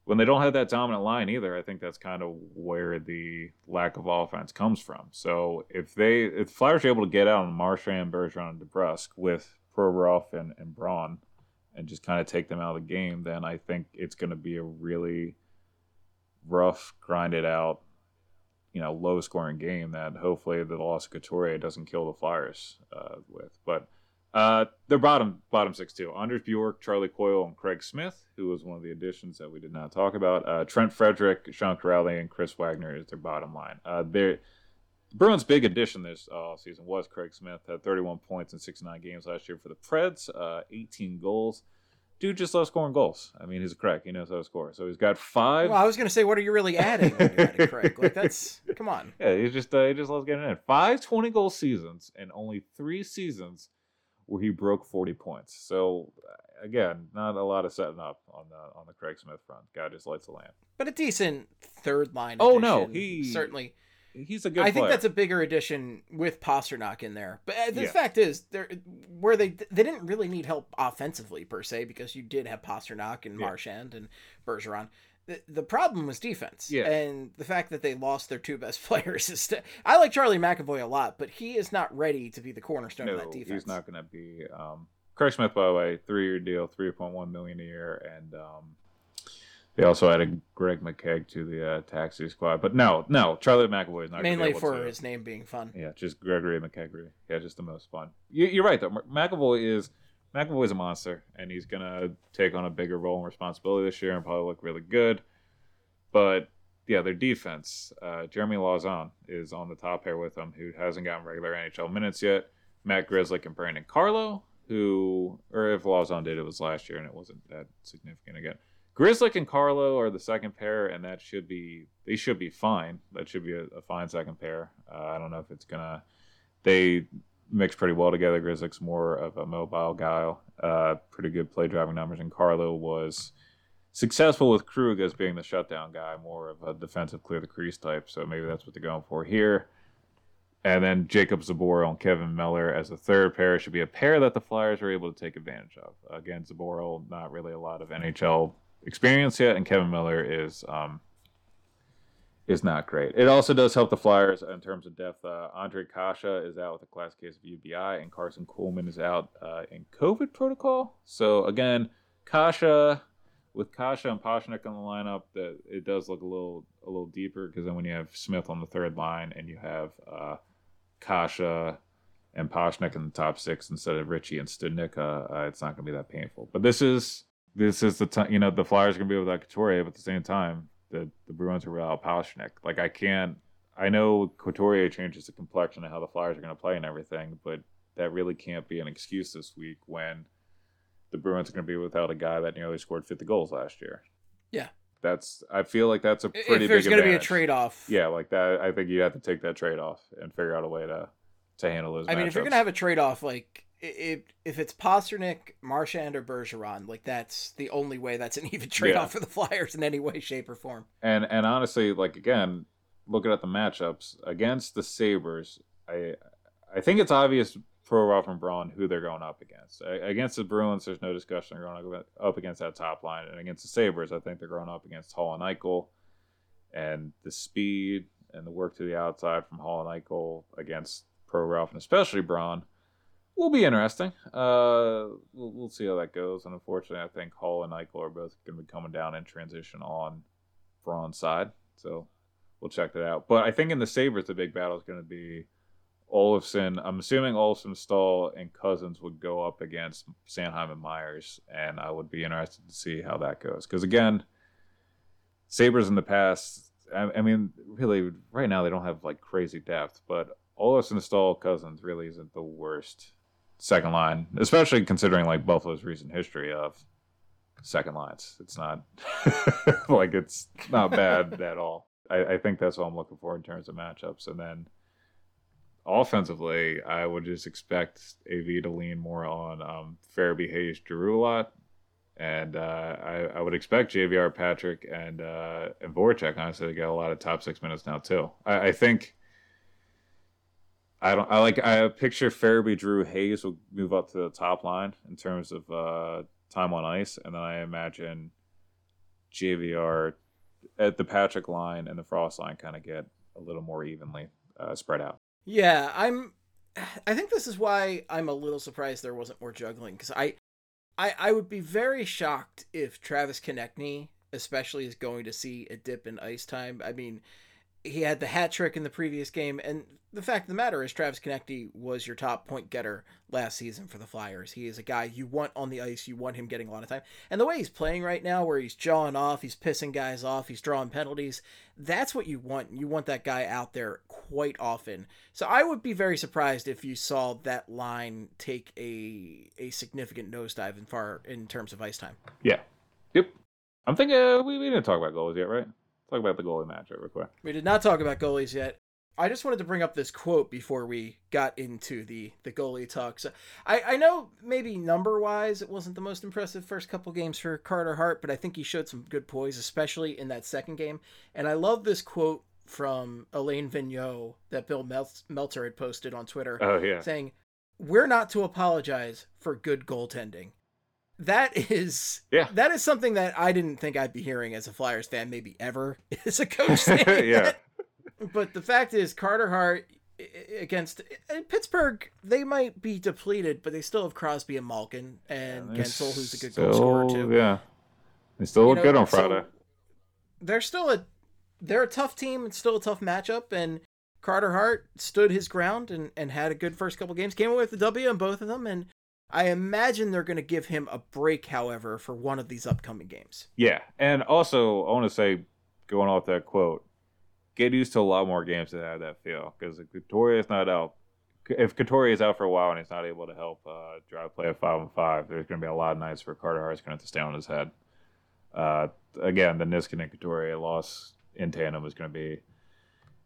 when they don't have that dominant line either, I think that's kind of where the lack of offense comes from. So if they if the Flyers are able to get out on Marchand, Bergeron, and DeBrusk with Provorov and, and Braun and just kind of take them out of the game, then I think it's going to be a really rough, grinded out, you know, low scoring game that hopefully the loss of Couturier doesn't kill the Flyers uh, with. But uh, they're bottom bottom six too. Anders Bjork, Charlie Coyle, and Craig Smith, who was one of the additions that we did not talk about. Uh, Trent Frederic, Sean Kuraly, and Chris Wagner is their bottom line. Uh, their Bruins' big addition this uh, season was Craig Smith. Had 31 points in 69 games last year for the Preds, uh, 18 goals. Dude just loves scoring goals. I mean, he's a crack. He knows how to score. So he's got five. Well, I was gonna say, what are you really adding when you added Craig? Like [laughs] that's come on. Yeah, he just uh, he just loves getting in. Five 20 goal seasons and only three seasons where he broke 40 points. So uh, again, not a lot of setting up on the on the Craig Smith front. Guy just lights a lamp. But a decent third line. Oh, no, he- certainly. He's a good. I think that's a bigger addition with Pastrnak in there. But uh, the Yeah. fact is, there where they they didn't really need help offensively per se because you did have Pastrnak and Yeah. Marchand and Bergeron. The, the problem was defense. Yeah. And the fact that they lost their two best [laughs] players is. St- I like Charlie McAvoy a lot, but he is not ready to be the cornerstone of no, that defense. he's not going to be. Um, Craig Smith, by the way, three-year deal, three point one million a year, and um, they also added Greg McKegg to the uh, taxi squad. But no, no, Charlie McAvoy is not Mainly for to- his name being fun. Yeah, just Gregory McKeggery. Yeah, just the most fun. You, you're right though. McAvoy is McAvoy is a monster, and he's gonna take on a bigger role and responsibility this year, and probably look really good. But yeah, their defense. Uh, Jeremy Lauzon is on the top pair with them, who hasn't gotten regular NHL minutes yet. Matt Grzelcyk and Brandon Carlo, who, or if Lauzon did, it was last year, and it wasn't that significant again. Grzelcyk and Carlo are the second pair, and that should be they should be fine. That should be a, a fine second pair. Uh, I don't know if it's gonna. They mix pretty well together. Grzelcyk's more of a mobile guy, uh, pretty good play driving numbers, and Carlo was successful with Krug as being the shutdown guy, more of a defensive clear the crease type. So maybe that's what they're going for here. And then Jacob Zboril and Kevan Miller as a third pair should be a pair that the Flyers are able to take advantage of. Again, Zboril not really a lot of NHL experience yet, and Kevan Miller is um, is not great. It also does help the Flyers in terms of depth. Uh, Ondrej Kase is out with a class case of UBI, and Karson Kuhlman is out uh, in COVID protocol. So again, Kase with Kase and Pastrnak on the lineup, that it does look a little a little deeper because then when you have Smith on the third line and you have uh, Kase, and Pasichnuk in the top six instead of Ritchie and Studnicka, uh, it's not going to be that painful. But this is this is the time. You know, the Flyers are going to be without Couturier, but at the same time, the the Bruins are without Pastrnak. Like I can't. I know Couturier changes the complexion of how the Flyers are going to play and everything, but that really can't be an excuse this week when the Bruins are going to be without a guy that nearly scored 50 goals last year. Yeah. That's I feel like that's a pretty big. If there's going to be a trade off. Yeah, like that I think you have to take that trade off and figure out a way to to handle those I mean, if you're gonna have a trade off, like if if it's Pastrnak, Marchand, or Bergeron, like that's the only way that's an [laughs] even trade off for the Flyers in any way, shape, or form. and and honestly, like again, looking at the matchups against the Sabres, I I think it's obvious Provorov and Braun who they're going up against. Against the Bruins, there's no discussion. They're going up- against that top line, and against the Sabres, I think they're going up against Hall and Eichel, and the speed and the work to the outside from Hall and Eichel against Provorov and especially Braun will be interesting. Uh, we'll, we'll see how that goes. And unfortunately, I think Hall and Eichel are both going to be coming down in transition on Braun's side. So we'll check that out. But I think in the Sabres, the big battle is going to be Olofsson. I'm assuming Olofsson, Staal, and Cozens would go up against Sanheim and Myers. And I would be interested to see how that goes. Because again, Sabres in the past, I, I mean, really, right now they don't have like crazy depth, but Olofsson, Staal, Cozens really isn't the worst second line, especially considering like Buffalo's recent history of second lines. It's not [laughs] like it's not bad [laughs] at all. I, I think that's what I'm looking for in terms of matchups. And then offensively, I would just expect AV to lean more on um, Farabee Hayes Giroux a lot. And uh, I, I would expect JVR Patrick and uh, and Voracek honestly to get a lot of top six minutes now too. I, I think I don't I like I picture Farabee Drew Hayes will move up to the top line in terms of uh, time on ice, and then I imagine JVR at the Patrick line and the Frost line kind of get a little more evenly uh, spread out. Yeah, I'm. [sighs] I think this is why I'm a little surprised there wasn't more juggling because I, I, I would be very shocked if Travis Konecny, especially, is going to see a dip in ice time. I mean, he had the hat trick in the previous game, and the fact of the matter is, Travis Konecny was your top point getter last season for the Flyers. He is a guy you want on the ice. You want him getting a lot of time, and the way he's playing right now, where he's jawing off, he's pissing guys off, he's drawing penalties. That's what you want. You want that guy out there quite often. So I would be very surprised if you saw that line take a a significant nosedive in far in terms of ice time. Yeah. Yep. I'm thinking uh, we, we didn't talk about goals yet, right? Talk about the goalie matchup real quick. We did not talk about goalies yet. I just wanted to bring up this quote before we got into the the goalie talk. So I, I know maybe number wise it wasn't the most impressive first couple games for Carter Hart, but I think he showed some good poise, especially in that second game. And I love this quote from Alain Vigneault that Bill Mel- Meltzer had posted on Twitter Oh yeah. saying, We're not to apologize for good goaltending. That is Yeah. that is something that I didn't think I'd be hearing as a Flyers fan, maybe ever, [laughs] as a coach saying [laughs] Yeah. that. But the fact is, Carter Hart against Pittsburgh, they might be depleted, but they still have Crosby and Malkin and They're Guentzel, who's a good goal scorer still- too. Yeah. They still You look know, good on so Friday. they're still a they're a tough team. It's still a tough matchup, and Carter Hart stood his ground and, and had a good first couple games. Came away with the W on both of them, and I imagine they're going to give him a break, however, for one of these upcoming games. Yeah, and also I want to say, going off that quote, get used to a lot more games that have that feel because if Couturier is not out. If Couturier is out for a while and he's not able to help uh, drive play a five on five, there's going to be a lot of nights where Carter Hart's going to have to stay on his head. Uh, again, the Niskanen loss in tandem is going to be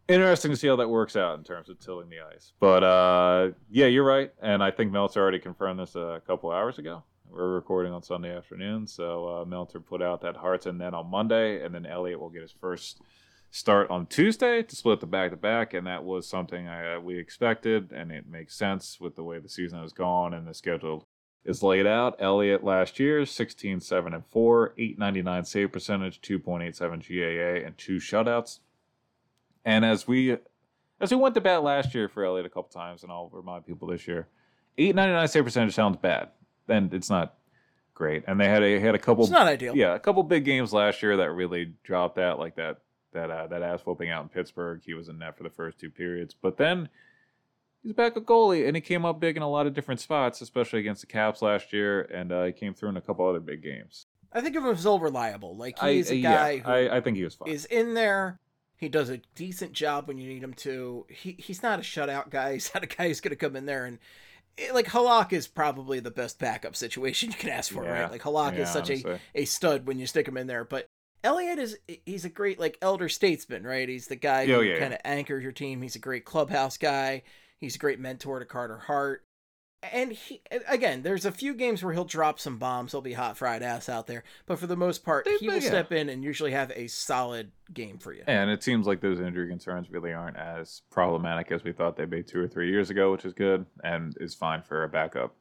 interesting to see how that works out in terms of tilling the ice. But uh, yeah, you're right, and I think Meltzer already confirmed this a couple hours ago. We're recording on Sunday afternoon, so uh, Meltzer put out that Hearts and then on Monday, and then Elliott will get his first start on Tuesday to split the back to back, and that was something I, uh, we expected, and it makes sense with the way the season has gone and the schedule is laid out. Elliott last year 16 7 and 4, 899 save percentage, 2.87 GAA, and two shutouts. And as we as we went to bat last year for Elliott a couple times, and I'll remind people this year, 899 save percentage sounds bad. Then it's not great. And they had a had a couple It's not ideal. yeah, a couple big games last year that really dropped that, like that that uh, that ass whooping out in Pittsburgh. He was in net for the first two periods, but then he's back a goalie, and he came up big in a lot of different spots, especially against the Caps last year, and uh, he came through in a couple other big games. I think of him as all reliable. Like he's I, a guy yeah, who I, I think he was fine. is in there. He does a decent job when you need him to. He he's not a shutout guy. [laughs] He's not a guy who's going to come in there and eh, like Halak is probably the best backup situation [laughs] you can ask for, yeah. right? Like Halak yeah, is such a, a stud when you stick him in there, but Elliott is he's a great like elder statesman, right? He's the guy oh, who yeah, kind of anchors your team. He's a great clubhouse guy. He's a great mentor to Carter Hart and he again, there's a few games where he'll drop some bombs. He'll be hot fried ass out there, but for the most part, he will yeah. step in and usually have a solid game for you. And it seems like those injury concerns really aren't as problematic as we thought they'd be two or three years ago, which is good and is fine for a backup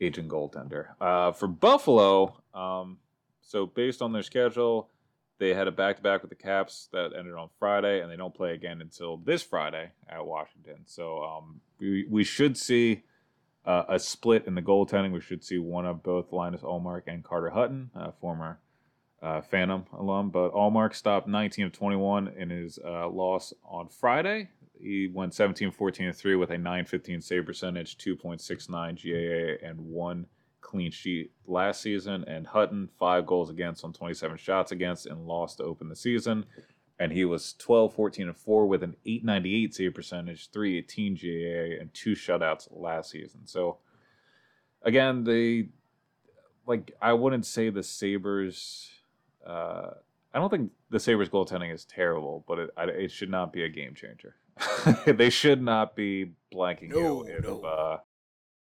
aging goaltender. Uh, for Buffalo, um, so based on their schedule, they had a back to back with the Caps that ended on Friday, and they don't play again until this Friday at Washington. So um, we we should see uh, a split in the goaltending. We should see one of both Linus Ullmark and Carter Hutton, uh, former uh, Phantom alum. But Ullmark stopped 19 of 21 in his uh, loss on Friday. He went 17 14 3 with a 915 save percentage, 2.69 GAA, and one clean sheet last season. And Hutton, five goals against on 27 shots against, and lost to open the season and he was 12, 14, and 4 with an 898 save percentage, 318 GAA, and two shutouts last season. So, again, they like I wouldn't say the Sabres. Uh, I don't think the Sabres goaltending is terrible, but it, it should not be a game changer. [laughs] they should not be blanking no, you if, no. uh,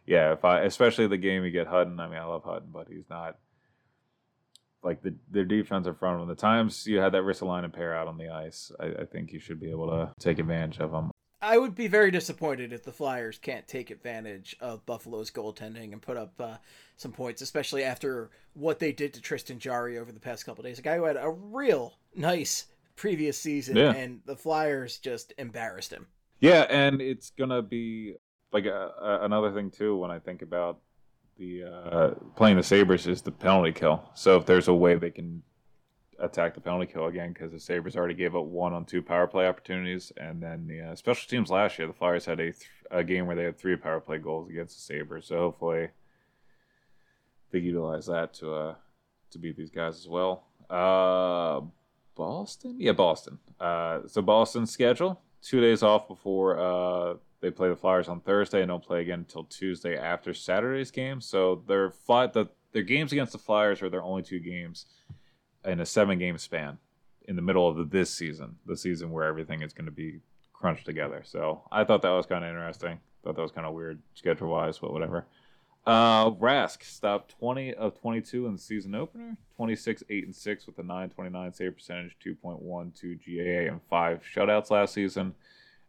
yeah, if I especially the game you get Hutton. I mean, I love Hutton, but he's not like the their defense in front of them. The times you had that Ristolainen pair out on the ice, I, I think you should be able to take advantage of them. I would be very disappointed if the Flyers can't take advantage of Buffalo's goaltending and put up uh, some points, especially after what they did to Tristan Jarry over the past couple days. A guy who had a real nice previous season, yeah. and the Flyers just embarrassed him. Yeah, and it's gonna be like a, a, another thing too when I think about the uh, playing the Sabres is the penalty kill. So if there's a way they can attack the penalty kill again, because the Sabres already gave up one on two power play opportunities, and then the uh, special teams last year, the Flyers had a, th- a game where they had three power play goals against the Sabres. So hopefully they utilize that to uh, to beat these guys as well. Uh, Boston, yeah, Boston. Uh, so Boston's schedule: two days off before uh, they play the Flyers on Thursday and don't play again until Tuesday after Saturday's game. So their fly the their games against the Flyers are their only two games in a seven game span in the middle of the, this season, the season where everything is going to be crunched together. So I thought that was kind of interesting. Thought that was kind of weird schedule wise, but whatever. Uh, Rask stopped 20 of 22 in the season opener, 26, 8, and 6 with a 929 save percentage, 2.12 GAA, and 5 shutouts last season.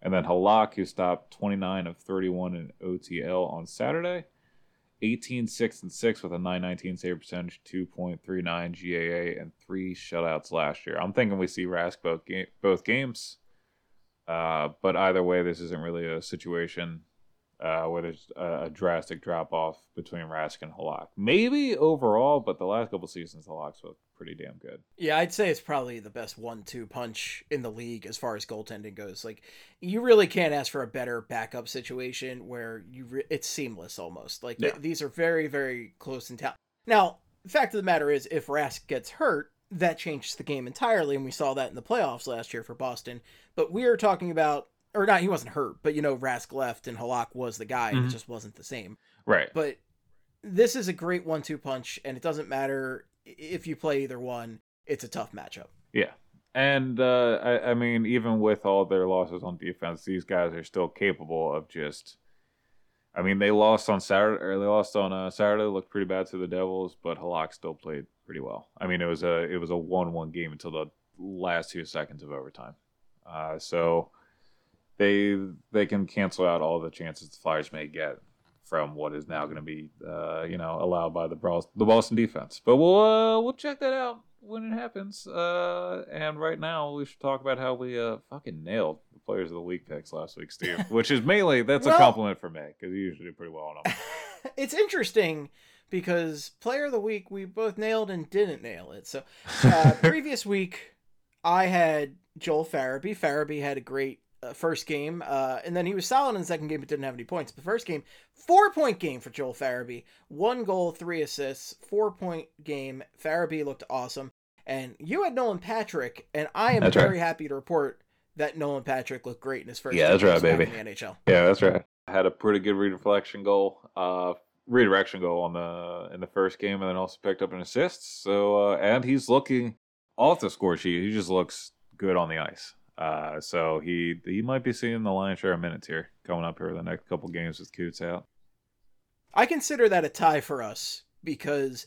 And then Halak, who stopped 29 of 31 in OTL on Saturday. 18 6 and 6 with a 919 save percentage, 2.39 GAA, and three shutouts last year. I'm thinking we see Rask both, ga- both games. Uh, but either way, this isn't really a situation uh, where there's a, a drastic drop off between Rask and Halak. Maybe overall, but the last couple seasons, Halak's looked pretty damn good. Yeah, I'd say it's probably the best one-two punch in the league as far as goaltending goes. Like, you really can't ask for a better backup situation where you re- it's seamless almost. Like yeah. th- these are very, very close in town. Now, the fact of the matter is, if Rask gets hurt, that changes the game entirely, and we saw that in the playoffs last year for Boston. But we are talking about or not, he wasn't hurt, but you know, Rask left and Halak was the guy. Mm-hmm. It just wasn't the same. Right. But this is a great one two punch, and it doesn't matter if you play either one, it's a tough matchup. Yeah. And uh, I, I mean, even with all their losses on defense, these guys are still capable of just. I mean, they lost on Saturday, or they lost on uh, Saturday. Looked pretty bad to the Devils, but Halak still played pretty well. I mean, it was a it was a one-one game until the last two seconds of overtime. Uh, so they they can cancel out all the chances the Flyers may get from what is now going to be uh, you know allowed by the the Boston defense. But we'll uh, we'll check that out when it happens. Uh, and right now we should talk about how we uh, fucking nailed the players of the week picks last week, Steve. [laughs] Which is mainly that's well, a compliment for me because you usually do pretty well on them. [laughs] it's interesting because player of the week we both nailed and didn't nail it. So uh, [laughs] previous week I had Joel Farabee. Farabee had a great uh, first game, uh, and then he was solid in the second game, but didn't have any points. The first game, four point game for Joel Farabee, one goal, three assists, four point game. Farabee looked awesome, and you had Nolan Patrick, and I am That's very right. happy to report that Nolan Patrick looked great in his first. Yeah, that's right, baby. In the NHL. Yeah, that's right. Had a pretty good redirection goal, uh, redirection goal on the in the first game, and then also picked up an assist. So, uh, and he's looking off the score sheet. He just looks good on the ice. Uh, so he he might be seeing the lion's share of minutes here coming up here the next couple games with Coots out. I consider that a tie for us because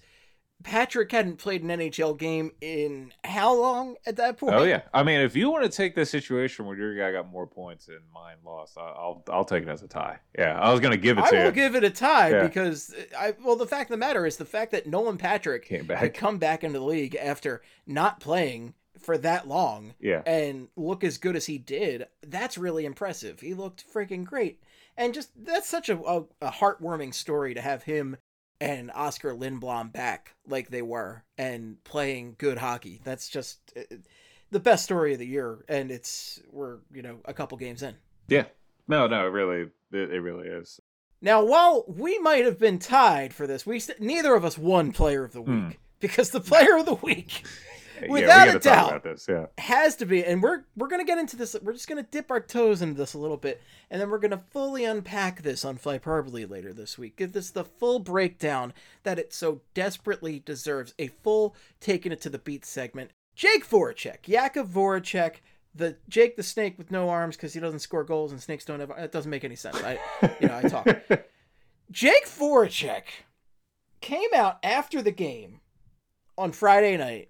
Patrick hadn't played an NHL game in how long at that point? Oh yeah, I mean, if you want to take this situation where your guy got more points and mine lost, I'll I'll take it as a tie. Yeah, I was gonna give it I to will you. give it a tie Yeah. because I well the fact of the matter is the fact that Nolan Patrick Came had come back into the league after not playing for that long Yeah, and look as good as he did, that's really impressive. He looked freaking great. And just that's such a, a, a heartwarming story to have him and Oscar Lindblom back like they were and playing good hockey. That's just uh, the best story of the year and it's we're, you know, a couple games in. yeah. No, no, it really, it, it really is. Now, while we might have been tied for this, we st- neither of us won player of the week Hmm. because the player of the week Without we a doubt. about this. Yeah. has to be and we're we're going to get into this we're just going to dip our toes into this a little bit and then we're going to fully unpack this on Flyperbole later this week. Give this the full breakdown that it so desperately deserves. A full taking it to the beat segment. Jake Voracek, Jakub Voracek, the Jake the Snake with no arms because he doesn't score goals and snakes don't have. It doesn't make any sense. I, you know, I talk. [laughs] Jake Voracek came out after the game on Friday night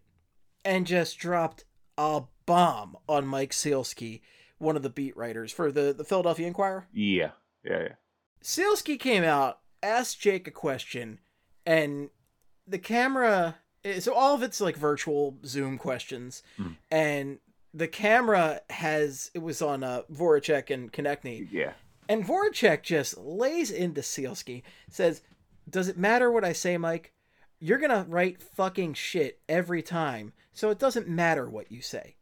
and just dropped a bomb on Mike Sielski, one of the beat writers for the, the Philadelphia Inquirer. Yeah, yeah, yeah. Sielski came out, asked Jake a question, and the camera. So all of it's like virtual Zoom questions, Hmm. and the camera has it was on uh, Voracek and Konecny, Yeah. and Voracek just lays into Sielski, says, Does it matter what I say, Mike? You're gonna write fucking shit every time, so it doesn't matter what you say.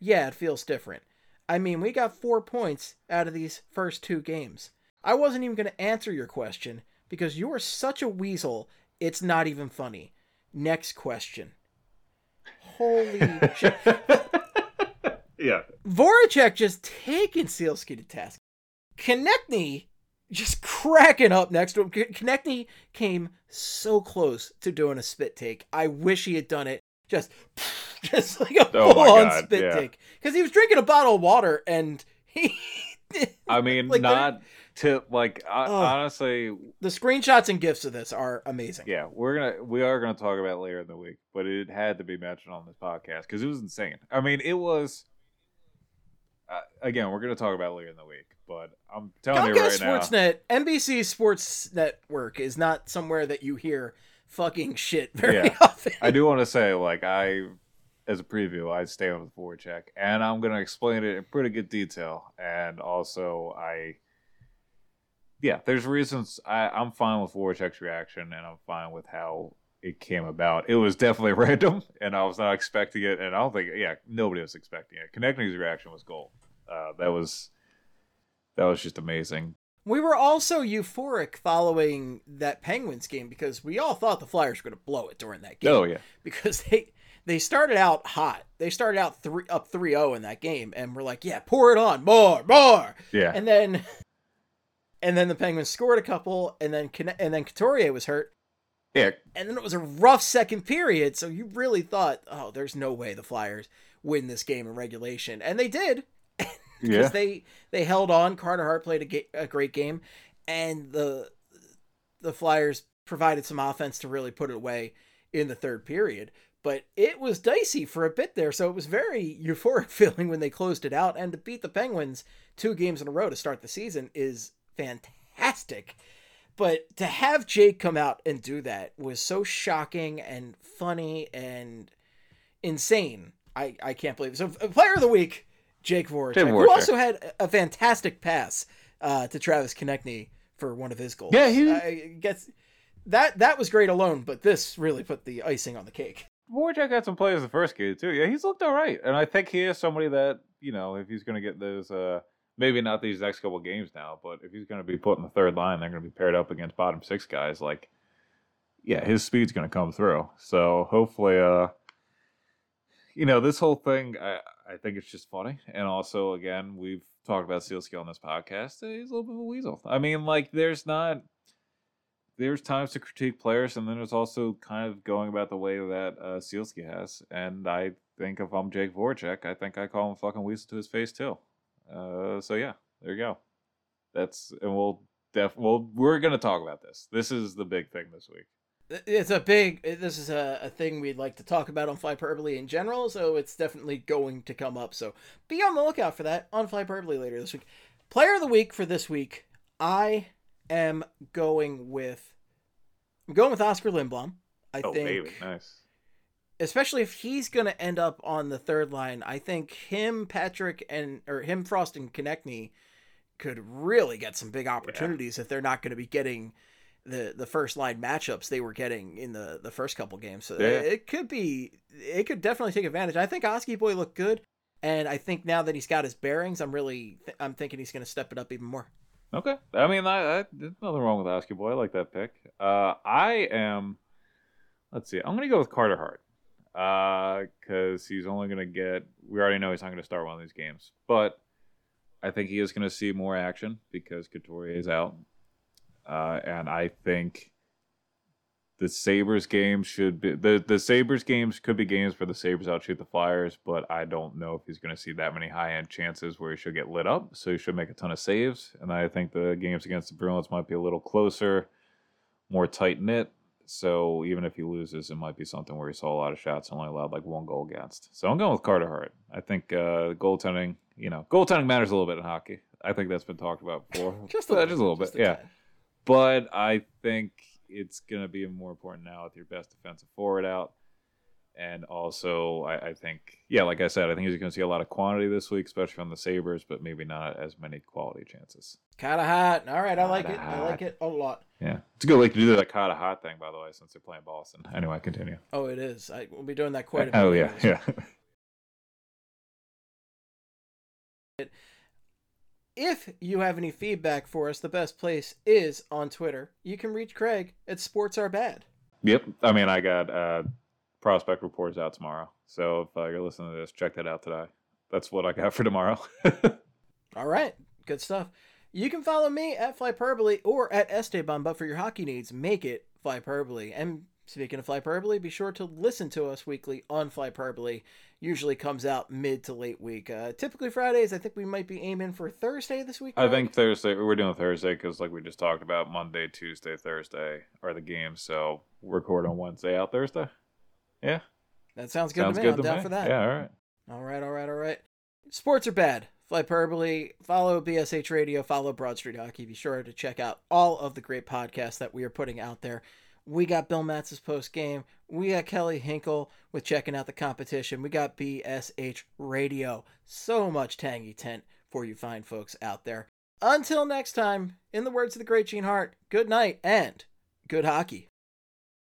Yeah, it feels different. I mean, we got four points out of these first two games. I wasn't even gonna answer your question because you are such a weasel, it's not even funny. Next question. Holy [laughs] shit. Yeah. Voracek just taking Sielski to task. Konecny just [laughs] cracking up next to him. Konecny came so close to doing a spit take. I wish he had done it. Just, [laughs] just like a Oh full-on God, spit yeah. take. Because he was drinking a bottle of water and [laughs] he. I mean, Like, not to like I, Oh. honestly. the screenshots and gifs of this are amazing. Yeah, we're gonna we are gonna talk about it later in the week, but it had to be mentioned on this podcast because it was insane. I mean, it was. Uh, again, we're gonna talk about it later in the week, but I'm telling you Comcast right now. Sportsnet, NBC Sports Network is not somewhere that you hear fucking shit very Yeah. [laughs] often. I do want to say, like, I, as a preview, I stay on the with Voracek, and I'm going to explain it in pretty good detail. And also, I, yeah, there's reasons I, I'm fine with Voracek's reaction, and I'm fine with how it came about. It was definitely [laughs] random, and I was not expecting it, and I don't think, yeah, nobody was expecting it. Konecny's reaction was gold. Uh, that was, that was just amazing. We were also euphoric following that Penguins game because we all thought the Flyers were going to blow it during that game. Oh yeah, Because [laughs] they they started out hot. They started out three up 3-0 in that game and we're like, "Yeah, pour it on. More, more." yeah, And then and then the Penguins scored a couple and then and then Couturier was hurt. yeah. And then it was a rough second period, so you really thought, "Oh, there's no way the Flyers win this game in regulation." And they did because Yeah, they they held on. Carter Hart played a, ga- a great game, and the the Flyers provided some offense to really put it away in the third period. But it was dicey for a bit there, so it was very [laughs] euphoric feeling when they closed it out. And to beat the Penguins two games in a row to start the season is fantastic. But to have Jake come out and do that was so shocking and funny and insane. I, I can't believe it. So, uh, player of the week, Jake Voracek, Jake who also had a fantastic pass uh, to Travis Konecny for one of his goals. Yeah, he- I guess that that was great alone, but this really put the icing on the cake. Voracek had some plays the first game too. Yeah, he's looked all right, and I think he is somebody that you know, if he's going to get those uh, maybe not these next couple games now, but if he's going to be put in the third line, they're going to be paired up against bottom six guys. Like, yeah, his speed's going to come through. So hopefully, uh, you know, this whole thing, I I think it's just funny, and also again, we've talked about Sielski on this podcast. He's a little bit of a weasel. I mean, like, there's not. There's times to critique players, and then there's also kind of going about the way that uh, Sielski has. And I think if I'm Jake Voracek, I think I call him fucking weasel to his face too. Uh, so yeah, there you go. That's and we'll def well we're gonna talk about this. This is the big thing this week. It's a big. This is a, a thing we'd like to talk about on Flyperbole in general, so it's definitely going to come up. So be on the lookout for that on Flyperbole later this week. Player of the week for this week, I am going with. I'm going with Oscar Lindblom. I oh think, baby, nice. especially if he's going to end up on the third line. I think him, Patrick, and or him, Frost, and Konecny could really get some big opportunities if they're not going to be getting the the first line matchups they were getting in the the first couple games. So Yeah. it could be it could definitely take advantage. I think Oski boy looked good, and I think now that he's got his bearings, I'm really I'm thinking he's going to step it up even more. Okay. I mean, I, I there's nothing wrong with Oski Boy. I like that pick. Uh, I am. Let's see. I'm gonna go with Carter Hart. Uh, because he's only gonna get. We already know he's not gonna start one of these games, but I think he is gonna see more action because Couturier is out. Uh, and I think the Sabres game should be the the Sabres games could be games where the Sabres outshoot the Flyers, but I don't know if he's going to see that many high end chances where he should get lit up. So he should make a ton of saves, and I think the games against the Bruins might be a little closer, more tight knit. So even if he loses, it might be something where he saw a lot of shots and only allowed like one goal against. So I'm going with Carter Hart. I think uh, goaltending, you know, goaltending matters a little bit in hockey. I think that's been talked about before. [laughs] Just a little, just a little bit, yeah. tad. But I think it's going to be more important now with your best defensive forward out. And also, I, I think, yeah, like I said, I think he's going to see a lot of quantity this week, especially from the Sabres, but maybe not as many quality chances. Kind of hot. All right, I like it. Kinda I like it a lot. Yeah. It's a good week to do that kind of hot thing, by the way, since they're playing Boston. Anyway, continue. Oh, it is. I will be doing that quite a [laughs] oh, bit. Oh, yeah. Yeah. [laughs] If you have any feedback for us, the best place is on Twitter. You can reach Craig at Sports Are Bad. yep. I mean, I got uh, prospect reports out tomorrow. So if uh, you're listening to this, check that out today. That's what I got for tomorrow. [laughs] All right, good stuff. You can follow me at Flyperbole or at Esteban, but for your hockey needs, make it Flyperbole. And speaking of Flyperbole, be sure to listen to us weekly on Flyperbole. Usually comes out mid to late week. Uh, typically Fridays. I think we might be aiming for Thursday this week. I think Thursday we're doing Thursday because, like we just talked about, Monday, Tuesday, Thursday are the games. So record on Wednesday out Thursday. Yeah, that sounds good sounds to me. good I'm to down me. for that. Yeah, all right. All right, all right, all right. Sports are bad. Flyperbole. Follow BSH Radio. Follow Broad Street Hockey. Be sure to check out all of the great podcasts that we are putting out there. We got Bill Matz's post game. We got Kelly Hinkle with checking out the competition. We got BSH Radio. So much tangy tent for you fine folks out there. Until next time, in the words of the great Gene Hart, good night and good hockey.